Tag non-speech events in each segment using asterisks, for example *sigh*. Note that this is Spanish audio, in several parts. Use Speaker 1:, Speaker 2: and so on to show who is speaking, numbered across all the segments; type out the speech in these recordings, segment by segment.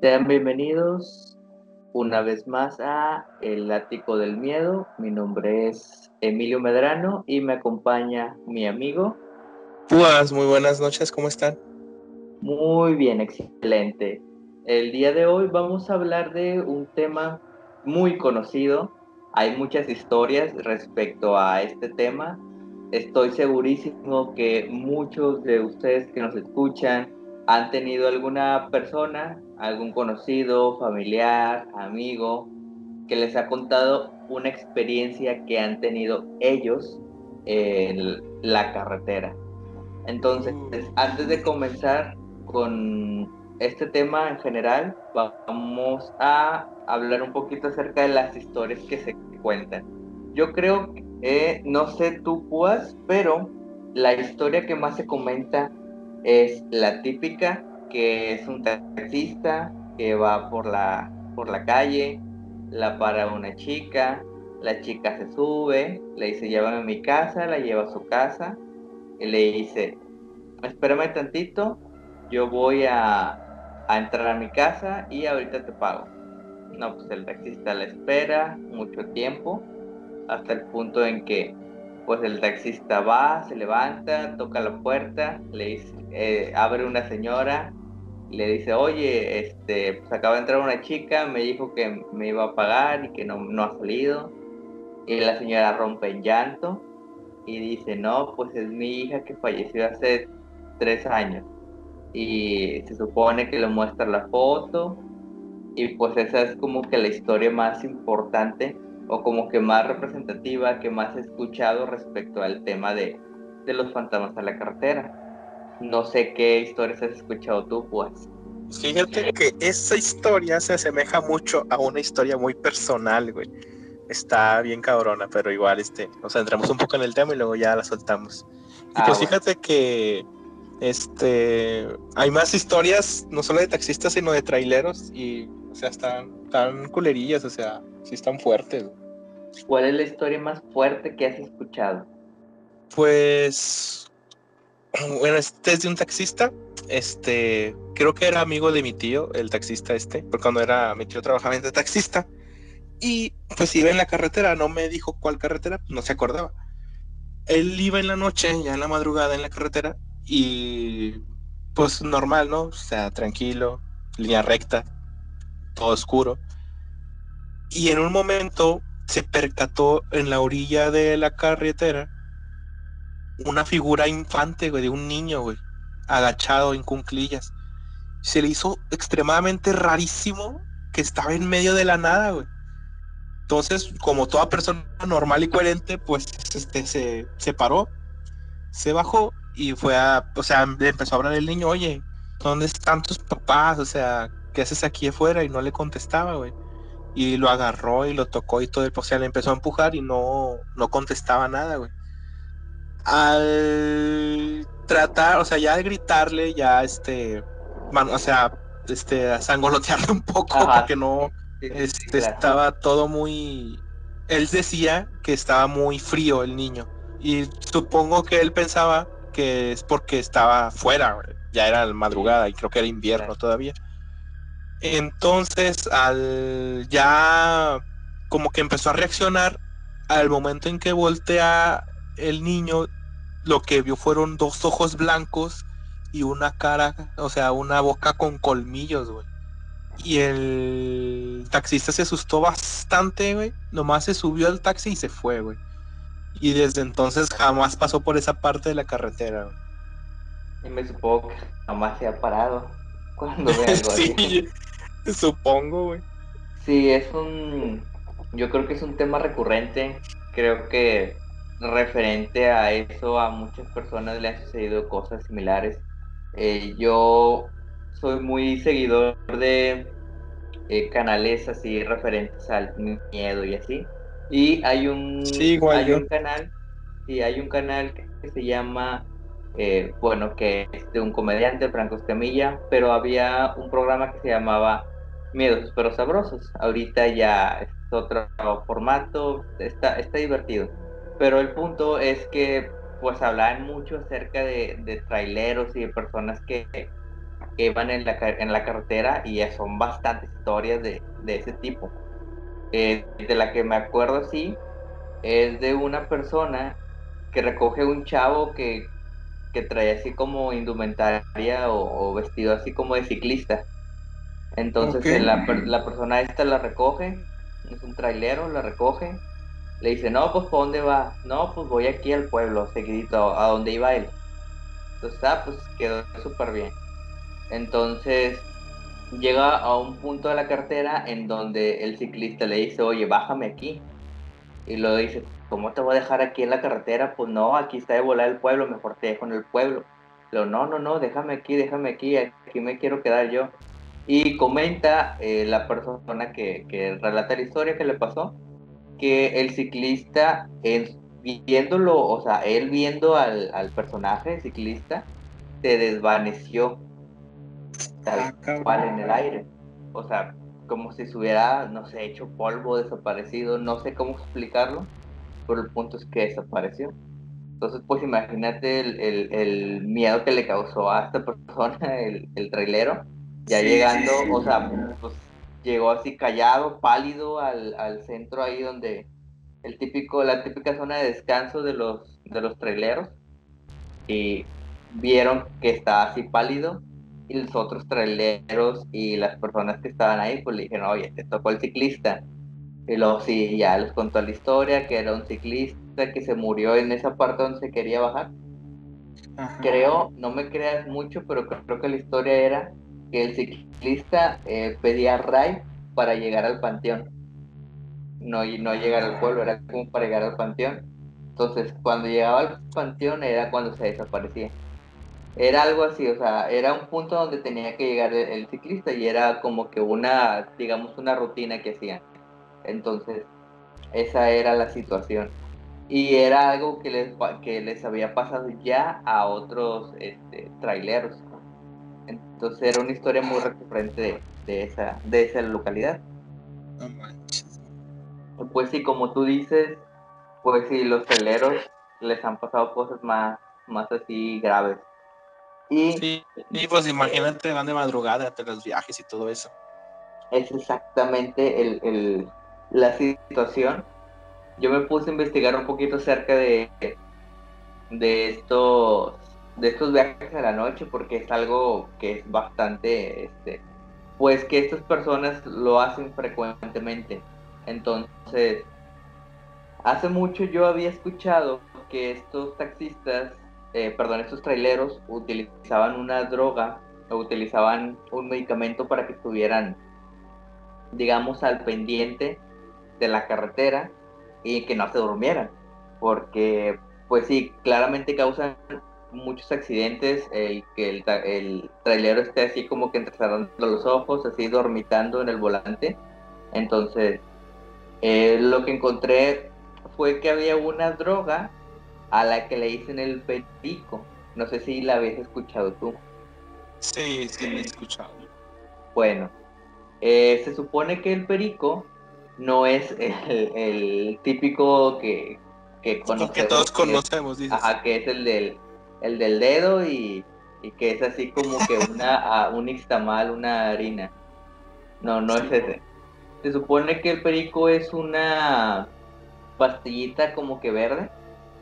Speaker 1: Sean bienvenidos una vez más a El Ático del Miedo. Mi nombre es Emilio Medrano y me acompaña mi amigo.
Speaker 2: Pues muy buenas noches, ¿cómo están?
Speaker 1: Muy bien, excelente. El día de hoy vamos a hablar de un tema muy conocido. Hay muchas historias respecto a este tema. Estoy segurísimo que muchos de ustedes que nos escuchan han tenido alguna persona, algún conocido, familiar, amigo, que les ha contado una experiencia que han tenido ellos en la carretera. Entonces, antes de comenzar con este tema en general, vamos a hablar un poquito acerca de las historias que se cuentan. Yo creo que, no sé tú, Puas, pero la historia que más se comenta es la típica, que es un taxista que va por la, por la calle, la para una chica, la chica se sube, le dice llévame a mi casa, la lleva a su casa y le dice espérame tantito, yo voy a, a entrar a mi casa y ahorita te pago. No, pues el taxista la espera mucho tiempo, hasta el punto en que pues el taxista va, se levanta, toca la puerta, le dice, eh, abre una señora, le dice, oye, este, pues acaba de entrar una chica, me dijo que me iba a pagar y que no, no ha salido. Y la señora rompe en llanto y dice, no, pues es mi hija que falleció hace tres años. Y se supone que le muestra la foto y pues esa es como que la historia más importante o como que más representativa que más he escuchado respecto al tema de, de los fantasmas a la carretera. No sé qué historias has escuchado tú, pues.
Speaker 2: Fíjate que esa historia se asemeja mucho a una historia muy personal, güey. Está bien cabrona, pero igual, este, nos centramos un poco en el tema y luego ya la soltamos. Y ah, pues fíjate que, este, hay más historias, no solo de taxistas, sino de traileros y, o sea, están, tan culerillas, o sea, sí están fuertes.
Speaker 1: ¿Cuál es la historia más fuerte que has escuchado?
Speaker 2: Pues, bueno, este es de un taxista. Este, creo que era amigo de mi tío, el taxista este, porque cuando era mi tío trabajaba de taxista. Y pues iba en la carretera, no me dijo cuál carretera, no se acordaba. Él iba en la noche, ya en la madrugada en la carretera, y pues normal, ¿no? O sea, tranquilo, línea recta, todo oscuro. Y en un momento se percató en la orilla de la carretera una figura infante, güey, de un niño, güey, agachado en cunclillas. Se le hizo extremadamente rarísimo que estaba en medio de la nada, güey. Entonces, como toda persona normal y coherente, pues este, se, se paró, se bajó y fue a, o sea, le empezó a hablar el niño, oye, ¿dónde están tus papás? O sea, ¿qué haces aquí afuera? Y no le contestaba, güey y lo agarró y lo tocó y todo el o le empezó a empujar y no, no contestaba nada, güey. Al tratar, o sea, ya al gritarle, ya este, o sea, este, a sangolotearle un poco porque no, este, estaba todo muy, él decía que estaba muy frío el niño. Y supongo que él pensaba que es porque estaba fuera, ya era madrugada y creo que era invierno todavía. Entonces, al ya como que empezó a reaccionar, al momento en que voltea el niño, lo que vio fueron dos ojos blancos y una cara, o sea, una boca con colmillos, güey. Y el taxista se asustó bastante, güey. Nomás se subió al taxi y se fue, güey. Y desde entonces jamás pasó por esa parte de la carretera, güey.
Speaker 1: Y me supongo que jamás se ha parado cuando *laughs* ve algo sí. *laughs*
Speaker 2: Supongo, güey.
Speaker 1: Sí, es un. Yo creo que es un tema recurrente. Creo que referente a eso, a muchas personas le han sucedido cosas similares. Eh, yo soy muy seguidor de eh, canales así referentes al miedo y así. Y hay un, hay un canal, sí, hay un canal que se llama eh, bueno, que es de un comediante, Franco Escamilla, pero había un programa que se llamaba Miedos pero sabrosos. Ahorita ya es otro formato, está, está divertido. Pero el punto es que pues hablan mucho acerca de, de traileros y de personas que que iban en la, en la carretera y son bastantes historias de, de ese tipo. Eh, de la que me acuerdo, sí, es de una persona que recoge un chavo que, que trae así como indumentaria o, vestido así como de ciclista. Entonces la, la, persona esta la recoge, es un trailero, la recoge, le dice, no, pues ¿por dónde va? No, pues voy aquí al pueblo, seguidito, a donde iba él. Entonces, ah, pues quedó súper bien. Entonces llega a un punto de la carretera en donde el ciclista le dice, oye, bájame aquí. Y luego dice, ¿cómo te voy a dejar aquí en la carretera? Pues no, aquí está de volar el pueblo, mejor te dejo en el pueblo. Pero no, no, no, déjame aquí, déjame aquí, aquí me quiero quedar yo. Y comenta eh, la persona que, que, relata la historia que le pasó, que el ciclista, viéndolo, o sea, él viendo al, al personaje ciclista, se desvaneció tal ah, cual en el aire. O sea, como si se hubiera, no sé, hecho polvo, desaparecido, no sé cómo explicarlo, pero el punto es que desapareció. Entonces, pues imagínate el, el, miedo que le causó a esta persona, *laughs* el, el trailero, ya llegando, o sea, pues llegó así callado, pálido al, al, centro ahí donde el típico, la típica zona de descanso de los, de los traileros, y vieron que estaba así pálido y los otros traileros y las personas que estaban ahí, pues le dijeron, oye, te tocó el ciclista. Y luego sí, ya les contó la historia, que era un ciclista que se murió en esa parte donde se quería bajar. Creo, no me creas mucho, pero creo que la historia era que el ciclista eh, pedía ray para llegar al panteón. No, y no llegar al pueblo, era como para llegar al panteón. Entonces, cuando llegaba al panteón era cuando se desaparecía era algo así, o sea, era un punto donde tenía que llegar el, ciclista y era como que una, digamos, una rutina que hacían. Entonces, esa era la situación. Y era algo que les, que les había pasado ya a otros este, traileros. Entonces era una historia muy recurrente de, esa, de esa localidad. No manches. Pues sí, como tú dices, pues sí, los traileros les han pasado cosas más, más así graves.
Speaker 2: Y, sí, pues imagínate, van de madrugada entre los viajes y todo eso.
Speaker 1: Es exactamente el, la situación. Yo me puse a investigar un poquito acerca de, de estos de estos viajes a la noche porque es algo que es bastante este pues que estas personas lo hacen frecuentemente. Entonces hace mucho yo había escuchado que estos taxistas eh, perdón, estos traileros utilizaban una droga o utilizaban un medicamento para que estuvieran, digamos, al pendiente de la carretera y que no se durmieran, porque, pues sí, claramente causan muchos accidentes el que el, el trailero esté así como que entrecerrando los ojos, así dormitando en el volante. Entonces, eh, lo que encontré fue que había una droga a la que le dicen el perico. No sé si la habías escuchado tú.
Speaker 2: Sí, sí, la he escuchado.
Speaker 1: Bueno, eh, se supone que el perico no es el, típico que, que.
Speaker 2: Que todos conocemos,
Speaker 1: dices. Ajá, que es el del, el del dedo y, que es así como que una, un ixtamal, una harina. No, no es ese. Se supone que el perico es una pastillita como que verde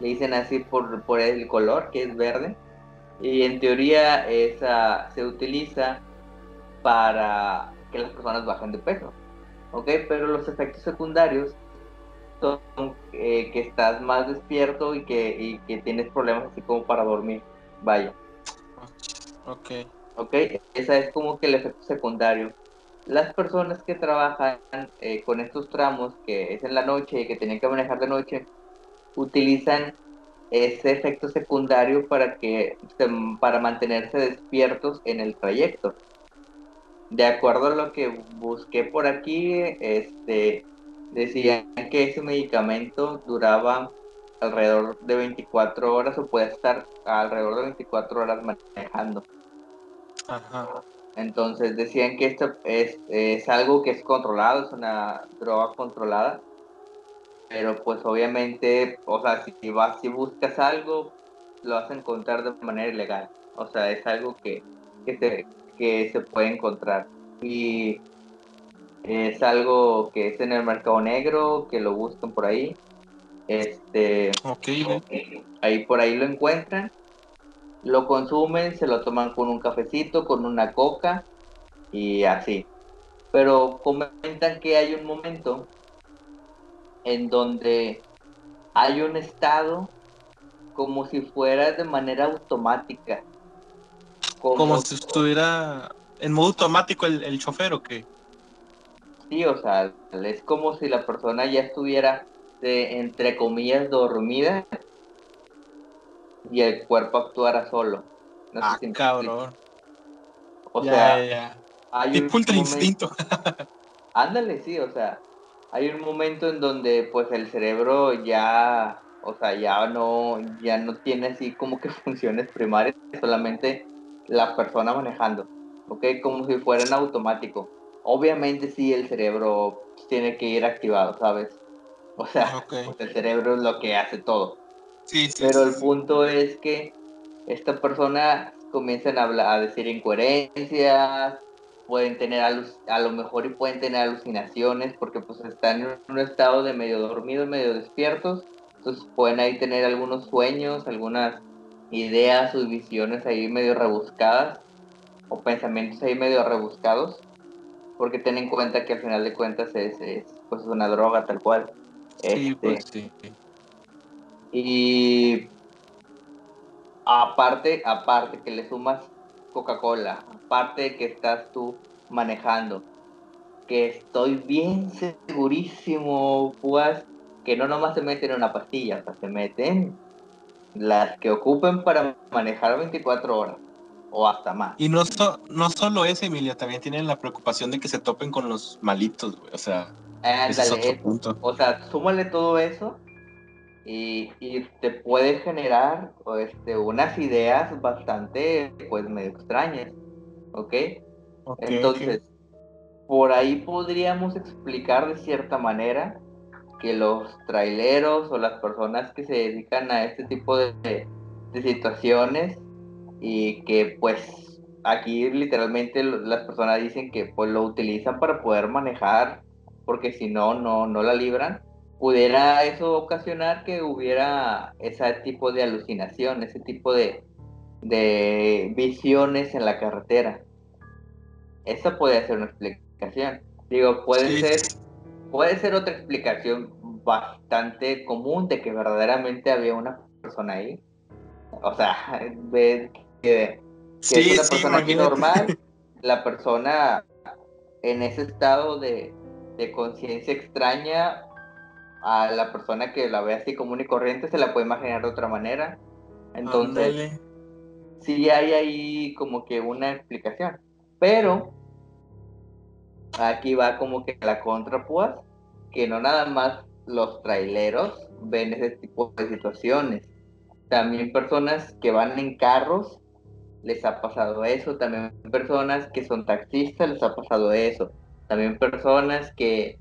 Speaker 1: le dicen así por, por el color que es verde y en teoría esa se utiliza para que las personas bajen de peso ok pero los efectos secundarios eh, que estás más despierto y que, y que tienes problemas así como para dormir. Vaya.
Speaker 2: Ok.
Speaker 1: Ok esa es como que el efecto secundario. Las personas que trabajan eh, con estos tramos que es en la noche y que tienen que manejar de noche utilizan ese efecto secundario para que para mantenerse despiertos en el trayecto. De acuerdo a lo que busqué por aquí, este decían que ese medicamento duraba alrededor de 24 horas o puede estar alrededor de 24 horas manejando. Entonces decían que esto es, es algo que es controlado, es una droga controlada pero pues obviamente, o sea, si vas, si buscas algo, lo vas a encontrar de manera ilegal. O sea, es algo que, que, que se puede encontrar. Y es algo que es en el mercado negro, que lo buscan por ahí. Este, ahí por ahí lo encuentran, lo consumen, se lo toman con un cafecito, con una coca y así. Pero comentan que hay un momento en donde hay un estado como si fuera de manera automática.
Speaker 2: Como, si estuviera en modo automático el, el chofer o qué?
Speaker 1: Sí, o sea, es como si la persona ya estuviera, de, entre comillas, dormida y el cuerpo actuara solo.
Speaker 2: No ah, cabrón.
Speaker 1: O sea,
Speaker 2: hay un instinto. *laughs*
Speaker 1: Ándale, sí, o sea, hay un momento en donde pues el cerebro ya, o sea, ya no, ya no tiene así como que *laughs* funciones primarias, solamente la persona manejando, ¿ok? Como si fuera en automático. Obviamente sí el cerebro tiene que ir activado, ¿sabes? O sea, pues, el cerebro es lo que hace todo.
Speaker 2: Sí,
Speaker 1: Pero el punto es que esta persona comienzan a, hablar, a decir incoherencias, pueden tener a lo mejor y pueden tener alucinaciones porque pues están en un estado de medio dormido, medio despiertos, entonces pueden ahí tener algunos sueños, algunas ideas o visiones ahí medio rebuscadas o pensamientos ahí medio rebuscados porque ten en cuenta que al final de cuentas es, es pues una droga tal cual.
Speaker 2: Sí, pues este, sí.
Speaker 1: Y aparte, aparte que le sumas Coca-Cola, aparte que estás tú manejando, que estoy bien segurísimo, pues, que no nomás se meten en una pastilla, o sea, se meten las que ocupen para manejar 24 horas o hasta más.
Speaker 2: Y no, no solo eso, Emilia, también tienen la preocupación de que se topen con los malitos, o sea, es otro punto.
Speaker 1: O sea, súmale todo eso y, te puede generar este, unas ideas bastante, pues, medio extrañas, ¿ok? Entonces, por ahí podríamos explicar de cierta manera que los traileros o las personas que se dedican a este tipo de, de situaciones y que pues aquí literalmente las personas dicen que pues lo utilizan para poder manejar porque si no, no, no la libran pudiera eso ocasionar que hubiera ese tipo de alucinación, ese tipo de, de visiones en la carretera. Esa puede ser una explicación. Digo, puede ser puede ser otra explicación bastante común de que verdaderamente había una persona ahí. O sea, *laughs* ves que, es una persona aquí normal, *laughs* la persona en ese estado de, de conciencia extraña a la persona que la ve así común y corriente se la puede imaginar de otra manera. Entonces, sí hay ahí como que una explicación. Pero aquí va como que la contra, pues, que no nada más los traileros ven ese tipo de situaciones. También personas que van en carros les ha pasado eso. También personas que son taxistas les ha pasado eso. También personas que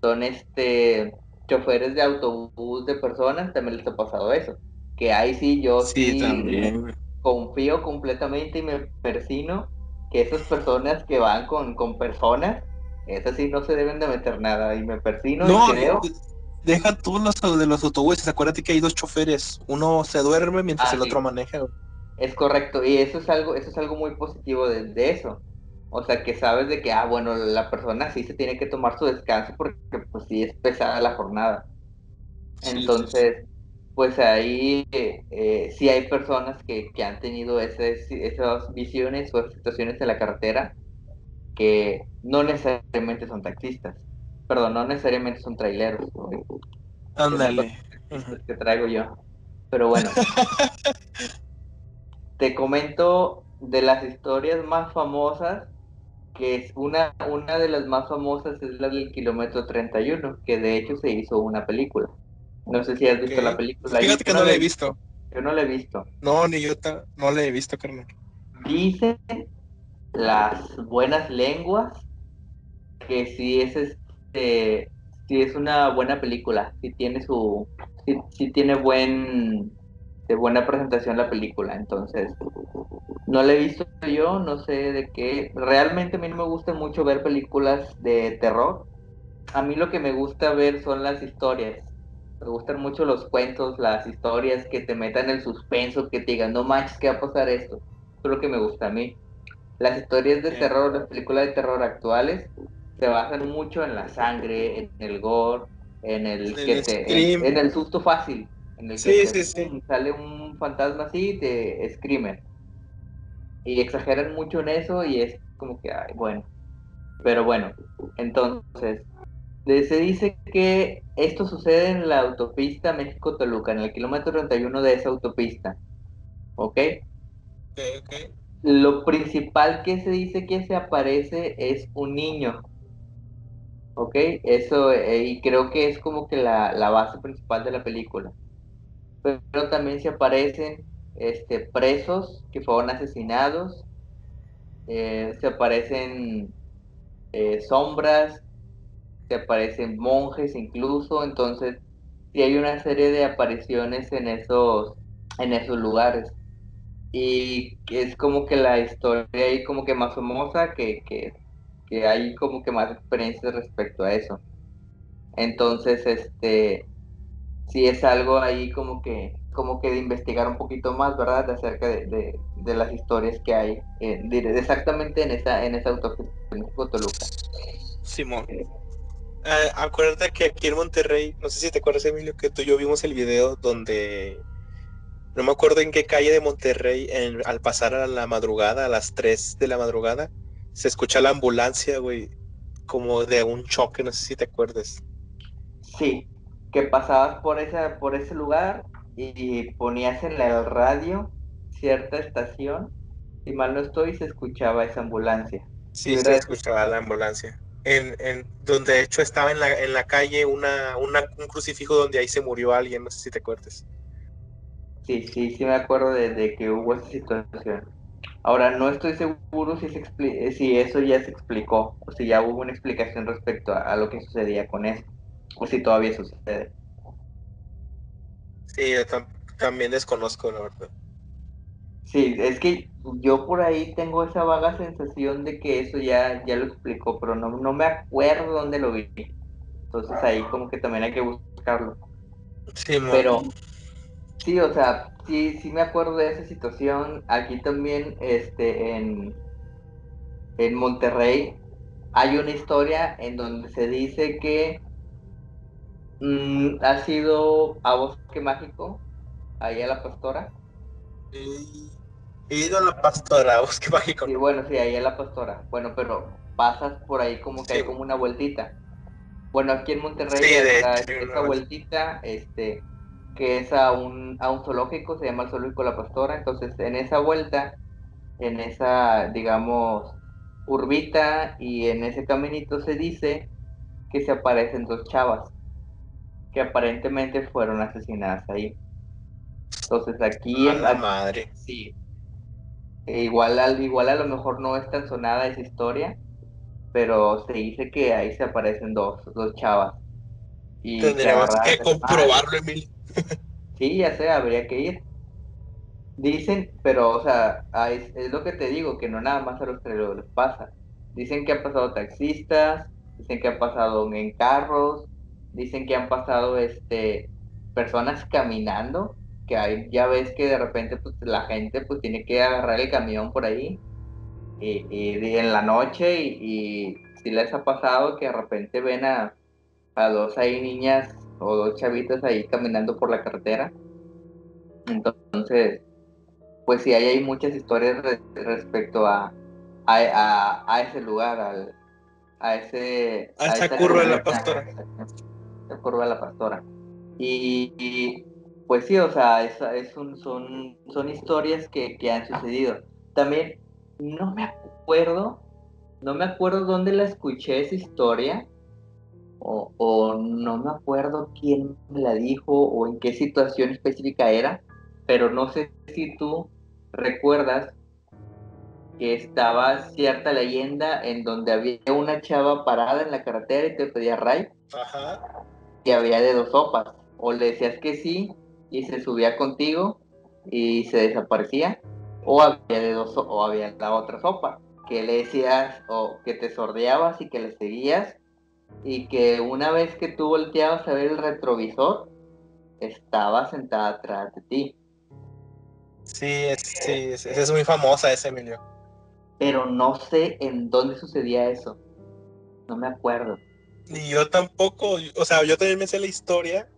Speaker 1: son este choferes de autobús de personas también les ha pasado eso. Que ahí sí yo
Speaker 2: sí, también.
Speaker 1: confío completamente y me persino que esas personas que van con, con personas, esas sí no se deben de meter nada. Y me persino y creo.
Speaker 2: Deja tú los de los autobuses, acuérdate que hay dos choferes, uno se duerme mientras ah, el otro maneja.
Speaker 1: Es correcto, y eso es algo, eso es algo muy positivo de, de eso. O sea, que sabes de que, ah, bueno, la persona sí se tiene que tomar su descanso porque pues sí es pesada la jornada. Entonces, pues ahí eh, sí hay personas que, que han tenido esas, esas visiones o situaciones en la carretera que no necesariamente son taxistas. Perdón, no necesariamente son traileros.
Speaker 2: Ándale.
Speaker 1: Que traigo yo. Pero bueno. *laughs* te comento de las historias más famosas que es una, una de las más famosas es la del kilómetro 31, que de hecho se hizo una película. No sé si has visto la película.
Speaker 2: Fíjate que no, la he visto.
Speaker 1: Yo no la he visto.
Speaker 2: No, ni yo no la he visto, carnal.
Speaker 1: Dicen las buenas lenguas que si es este si es una buena película, si tiene su si, tiene buen este, buena presentación la película. Entonces, no la he visto yo, no sé de qué. Realmente a mí no me gusta mucho ver películas de terror. A mí lo que me gusta ver son las historias. Me gustan mucho los cuentos, las historias que te metan el suspenso, que te digan, no manches, ¿qué va a pasar esto? Eso es lo que me gusta a mí. Las historias de terror, las películas de terror actuales, se basan mucho en la sangre, en el gore, en el, que te, en, el susto fácil. En el que sale un fantasma así te screamer. Y exageran mucho en eso y es como que, ay, bueno. Pero bueno, entonces, se dice que esto sucede en la autopista México-Toluca, en el kilómetro 31 de esa autopista. ¿Ok?
Speaker 2: Ok, ok.
Speaker 1: Lo principal que se dice que se aparece es un niño. ¿Ok? Eso, eh, y creo que es como que la, base principal de la película. Pero, también se aparecen este, presos que fueron asesinados. Eh, se aparecen eh, sombras, se aparecen monjes incluso, entonces sí hay una serie de apariciones en esos, en esos lugares. Y es como que la historia ahí como que más famosa, que, que, que hay como que más experiencias respecto a eso. Entonces, este, sí es algo ahí como que, como que de investigar un poquito más, ¿verdad? De acerca de, de, las historias que hay eh, exactamente en esa, en esa autopista en Toluca.
Speaker 2: Simón. Eh, acuérdate que aquí en Monterrey, no sé si te acuerdas, Emilio, que tú y yo vimos el video donde no me acuerdo en qué calle de Monterrey, al pasar a la madrugada, a las 3 de la madrugada, se escucha la ambulancia, güey, como de un choque, no sé si te acuerdas.
Speaker 1: Sí, que pasabas por, esa, por ese lugar y ponías en la radio cierta estación, y mal no estoy, se escuchaba esa ambulancia.
Speaker 2: Sí, se escuchaba la ambulancia en, en, donde de hecho estaba en la, en la calle una, una, un crucifijo donde ahí se murió alguien, no sé si te acuerdas.
Speaker 1: Sí, sí, sí me acuerdo de, que hubo esa situación. Ahora, no estoy seguro si, se si eso ya se explicó, o si ya hubo una explicación respecto a, lo que sucedía con eso, o si todavía sucede.
Speaker 2: Sí, yo también desconozco, la verdad.
Speaker 1: Sí, es que yo por ahí tengo esa vaga sensación de que eso ya, ya lo explicó, pero no, no me acuerdo dónde lo vi. Entonces ahí como que también hay que buscarlo.
Speaker 2: Sí,
Speaker 1: pero sí, o sea, sí, sí me acuerdo de esa situación. Aquí también, este, en, en Monterrey, hay una historia en donde se dice que mm, ha sido a Bosque Mágico, ahí a la pastora.
Speaker 2: He ido a la pastora, bosque mágico.
Speaker 1: Sí, bueno, sí, ahí a la pastora. Bueno, pero pasas por ahí como que hay como una vueltita. Bueno, aquí en Monterrey sí, esa vueltita, este, que es a un, a un zoológico, se llama el zoológico La Pastora. Entonces, en esa vuelta, en esa, digamos, urbita y en ese caminito se dice que se aparecen dos chavas que aparentemente fueron asesinadas ahí. Entonces aquí
Speaker 2: en la madre.
Speaker 1: Sí, e igual, al, igual a lo mejor no es tan sonada esa historia, pero se dice que ahí se aparecen dos, dos chavas.
Speaker 2: Y Tendríamos que, comprobarlo, *laughs* Emilio.
Speaker 1: sí, ya sé, habría que ir. Dicen, pero, o sea, es, es, lo que te digo, que no nada más a los trailers les pasa. Dicen que han pasado taxistas, dicen que han pasado en carros, dicen que han pasado este personas caminando que ya ves que de repente pues la gente pues tiene que agarrar el camión por ahí y, en la noche y, si les ha pasado que de repente ven a, dos ahí niñas o dos chavitas ahí caminando por la carretera. Entonces, pues sí, ahí hay muchas historias respecto a, a, ese lugar, a ese...
Speaker 2: A, esa curva de la pastora.
Speaker 1: Curva de la pastora. y, pues sí, o sea, es, un, son, son historias que, han sucedido. También no me acuerdo, no me acuerdo dónde la escuché esa historia, o, no me acuerdo quién la dijo o en qué situación específica era, pero no sé si tú recuerdas que estaba cierta leyenda en donde había una chava parada en la carretera y te pedía ray.
Speaker 2: Ajá.
Speaker 1: Y había de dos sopas. O le decías que sí y se subía contigo y se desaparecía, o había, de dos, o había la otra sopa, que le decías o que te sordeabas y que le seguías y que una vez que tú volteabas a ver el retrovisor, estaba sentada atrás de ti.
Speaker 2: Sí, es, sí, es, es muy famosa ese Emilio.
Speaker 1: Pero no sé en dónde sucedía eso. No me acuerdo.
Speaker 2: Ni yo tampoco, o sea, yo también me sé la historia,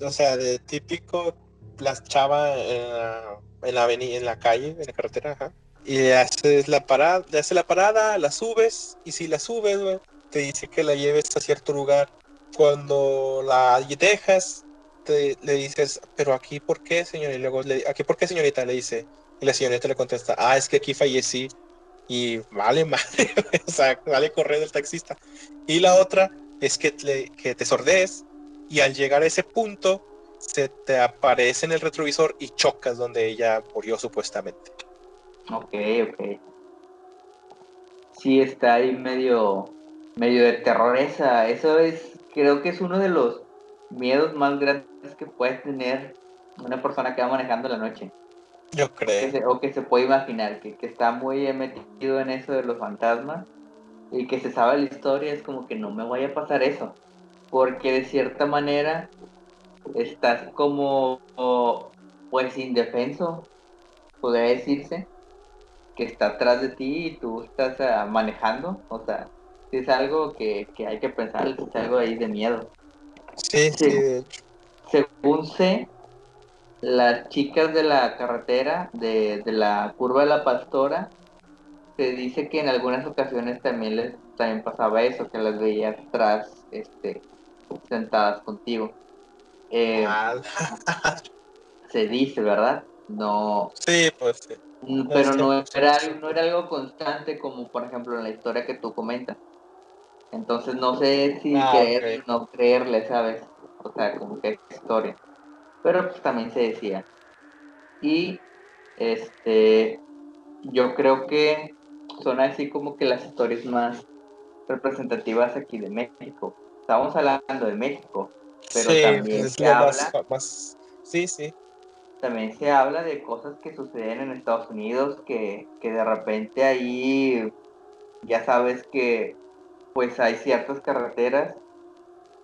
Speaker 2: o sea, de típico las chava en la, en la avenida, en la calle, en la carretera. Y haces la parada, le la parada, la subes, y si la subes, te dice que la lleves a cierto lugar. Cuando la dejas, te, le dices, pero aquí por qué? Y luego, le, ¿aquí por qué, señorita? Le dice. Y la señorita le contesta, ah, es que aquí fallecí. Y vale *laughs* madre, o vale correr del taxista. Y la otra es que, te, que te sordees y al llegar a ese punto se te aparece en el retrovisor y chocas donde ella murió supuestamente.
Speaker 1: Ok, ok. Sí, está ahí medio, medio de terror esa. Eso es, creo que es uno de los miedos más grandes que puede tener una persona que va manejando la noche.
Speaker 2: Yo creo.
Speaker 1: o que se puede imaginar, que, que está muy metido en eso de los fantasmas y que se sabe la historia, es como que no me vaya a pasar eso. Porque de cierta manera estás como, pues indefenso, podría decirse, que está atrás de ti y tú estás ah, manejando. O sea, es algo que, que, hay que pensar, es algo ahí de miedo.
Speaker 2: Sí, sí, de hecho.
Speaker 1: Según sé, las chicas de la carretera, de, de la curva de la pastora, se dice que en algunas ocasiones también les también pasaba eso, que las veías atrás, este, sentadas contigo. Eh, *laughs* se dice, ¿verdad? No.
Speaker 2: Sí, pues sí.
Speaker 1: Mm, pero no era, no era algo constante como por ejemplo en la historia que tú comentas. Entonces no sé si ah, creer o no creerle, ¿sabes? O sea, como que historia. Pero pues también se decía. Y este yo creo que son así como que las historias más representativas aquí de México. Estamos hablando de México, pero también se habla.
Speaker 2: Sí, sí.
Speaker 1: También se habla de cosas que suceden en Estados Unidos, que, que de repente ahí ya sabes que pues hay ciertas carreteras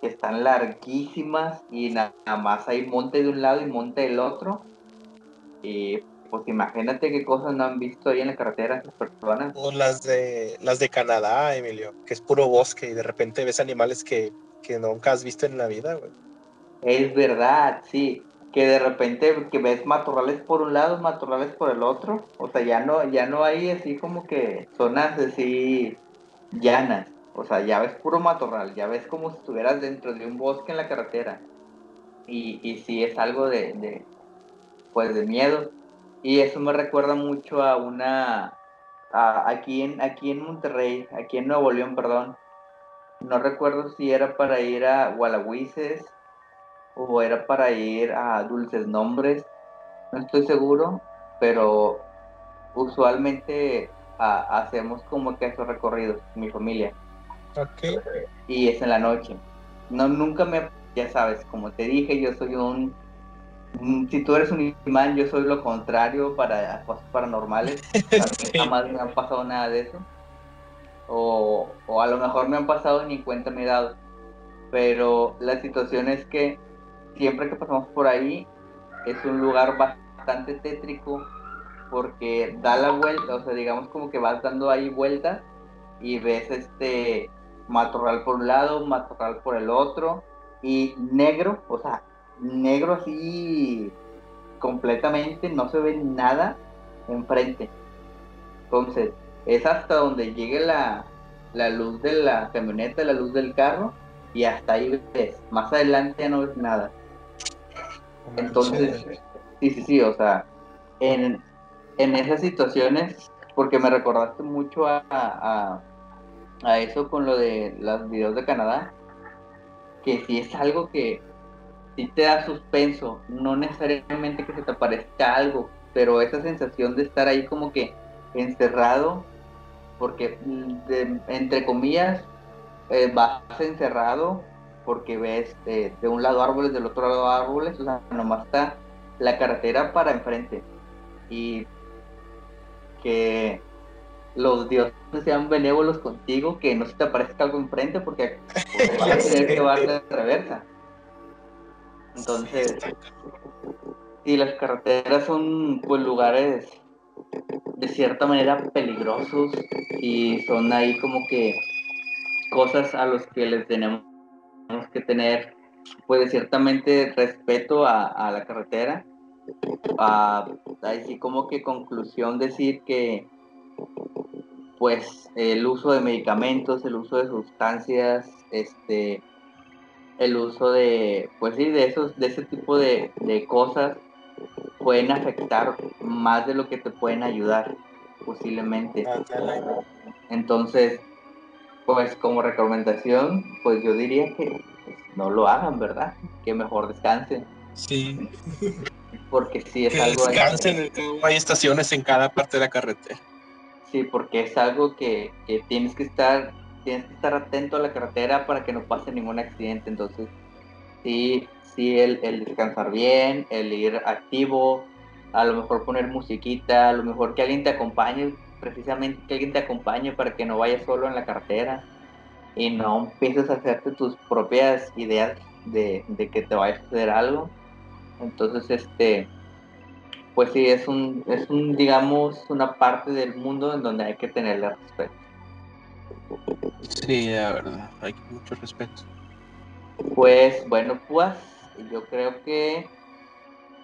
Speaker 1: que están larguísimas y nada más hay monte de un lado y monte del otro. Y pues imagínate qué cosas no han visto ahí en la carretera esas personas.
Speaker 2: O las de las de Canadá, Emilio, que es puro bosque y de repente ves animales que, que nunca has visto en la vida, güey.
Speaker 1: Es verdad, sí, que de repente que ves matorrales por un lado, matorrales por el otro, o sea, ya no ya no hay así como que zonas así llanas, o sea, ya ves puro matorral, ya ves como si estuvieras dentro de un bosque en la carretera. Y, y sí es algo de, de pues de miedo y eso me recuerda mucho a una, aquí, en, aquí en Monterrey, aquí en Nuevo León, perdón. No recuerdo si era para ir a Gualahuises o era para ir a Dulces Nombres, no estoy seguro, pero usualmente hacemos como que esos recorridos, mi familia.
Speaker 2: Okay.
Speaker 1: Y es en la noche. No, nunca me, ya sabes, como te dije, yo soy un si tú eres un imán, yo soy lo contrario para cosas paranormales. *laughs* Jamás me han pasado nada de eso. O, o, a lo mejor me han pasado ni cuenta me he dado. Pero la situación es que siempre que pasamos por ahí es un lugar bastante tétrico porque da la vuelta, o sea, digamos como que vas dando ahí vueltas y ves este matorral por un lado, matorral por el otro y negro, o sea, negro así completamente, no se ve nada enfrente. Entonces, es hasta donde llegue la, la luz de la camioneta, la luz del carro, y hasta ahí ves. Más adelante ya no ves nada. Entonces, sí, sí, sí, o sea, en, en esas situaciones, porque me recordaste mucho a, a, a eso con lo de los videos de Canadá, que sí es algo que sí te da suspenso, no necesariamente que se te aparezca algo, pero esa sensación de estar ahí como que encerrado, porque mm, entre comillas eh, vas encerrado porque ves de un lado árboles, del otro lado árboles, o sea, nomás está la carretera para enfrente, y que los dioses sean benévolos contigo, que no se te aparezca algo enfrente porque, *laughs* vas a tener que llevar de reversa. Entonces, sí, las carreteras son pues lugares de cierta manera peligrosos y son ahí como que cosas a los que les tenemos que tener pues ciertamente respeto a, la carretera. así como que conclusión decir que pues el uso de medicamentos, el uso de sustancias, este, el uso de, pues sí, de esos, de ese tipo de, de cosas pueden afectar más de lo que te pueden ayudar, posiblemente. Entonces, pues como recomendación, pues yo diría que pues, no lo hagan, ¿verdad? Que mejor descansen.
Speaker 2: Sí.
Speaker 1: Porque si es
Speaker 2: que
Speaker 1: algo...
Speaker 2: Descansen, hay estaciones en cada parte de la carretera.
Speaker 1: Sí, porque es algo que, que tienes que estar tienes que estar atento a la carretera para que no pase ningún accidente. Entonces, sí, sí, el, descansar bien, el ir activo, a lo mejor poner musiquita, a lo mejor que alguien te acompañe, precisamente que alguien te acompañe para que no vayas solo en la carretera y no empieces a hacerte tus propias ideas de, de que te vaya a suceder algo. Entonces, este, pues sí, es un, es un, digamos, una parte del mundo en donde hay que tenerle respeto.
Speaker 2: Sí, la verdad, hay mucho respeto.
Speaker 1: Pues bueno, pues yo creo que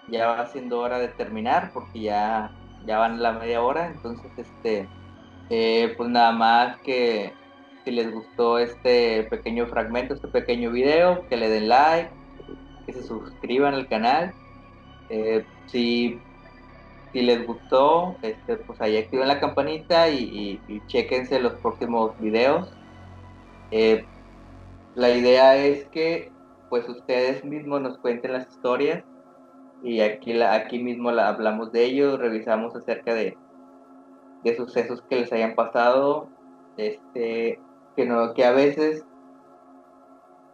Speaker 1: ya va siendo hora de terminar porque ya, ya van la media hora, entonces este, eh, pues nada más que si les gustó este pequeño fragmento, este pequeño video, que le den like, que se suscriban al canal. Eh, si, si les gustó, este, pues ahí activen la campanita y, y, chequense los próximos videos. Eh, la idea es que pues ustedes mismos nos cuenten las historias y aquí, la, aquí mismo la, hablamos de ello, revisamos acerca de, de sucesos que les hayan pasado, este, que, no, que a veces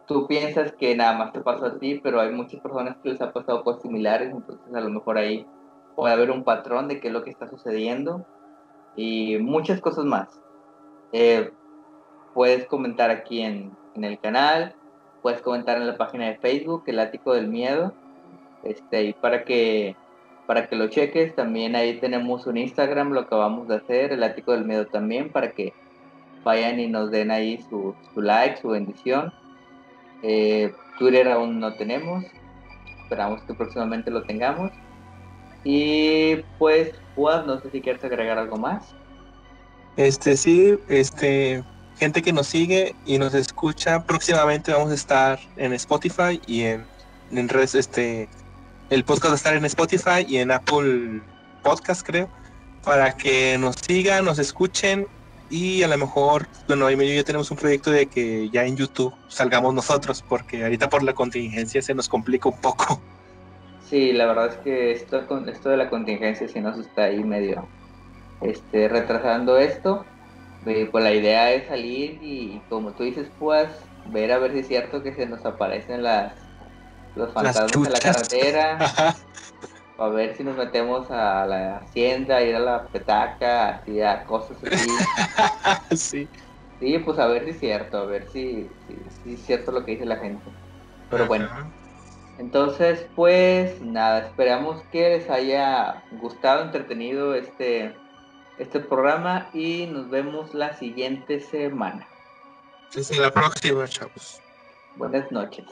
Speaker 1: tú piensas que nada más te pasó a ti, pero hay muchas personas que les ha pasado cosas similares, entonces a lo mejor ahí puede haber un patrón de qué es lo que está sucediendo y muchas cosas más. Eh, puedes comentar aquí en, en el canal, puedes comentar en la página de Facebook, El Ático del Miedo, este, y para que, para que lo cheques, también ahí tenemos un Instagram, lo acabamos de hacer, El Ático del Miedo también, para que vayan y nos den ahí su, su like, su bendición. Eh, Twitter aún no tenemos, esperamos que próximamente lo tengamos. Y pues, Juan, no sé si quieres agregar algo más.
Speaker 2: Este sí, este gente que nos sigue y nos escucha, próximamente vamos a estar en Spotify y en, en redes, este, el podcast va a estar en Spotify y en Apple Podcast, creo, para que nos sigan, nos escuchen y a lo mejor, bueno, ahí y ya tenemos un proyecto de que ya en YouTube salgamos nosotros, porque ahorita por la contingencia se nos complica un poco.
Speaker 1: Sí, la verdad es que esto, esto de la contingencia sí nos está ahí medio este, retrasando esto pues la idea es salir y, como tú dices, pues ver a ver si es cierto que se nos aparecen las los fantasmas en la carretera. *laughs* a ver si nos metemos a la hacienda, ir a la petaca, así a cosas
Speaker 2: así. *laughs* sí.
Speaker 1: Sí, pues a ver si es cierto, a ver si, si, es cierto lo que dice la gente. Pero bueno. Entonces, pues nada, esperamos que les haya gustado, entretenido este, este programa y nos vemos la siguiente semana.
Speaker 2: Desde la próxima, chavos.
Speaker 1: Buenas noches.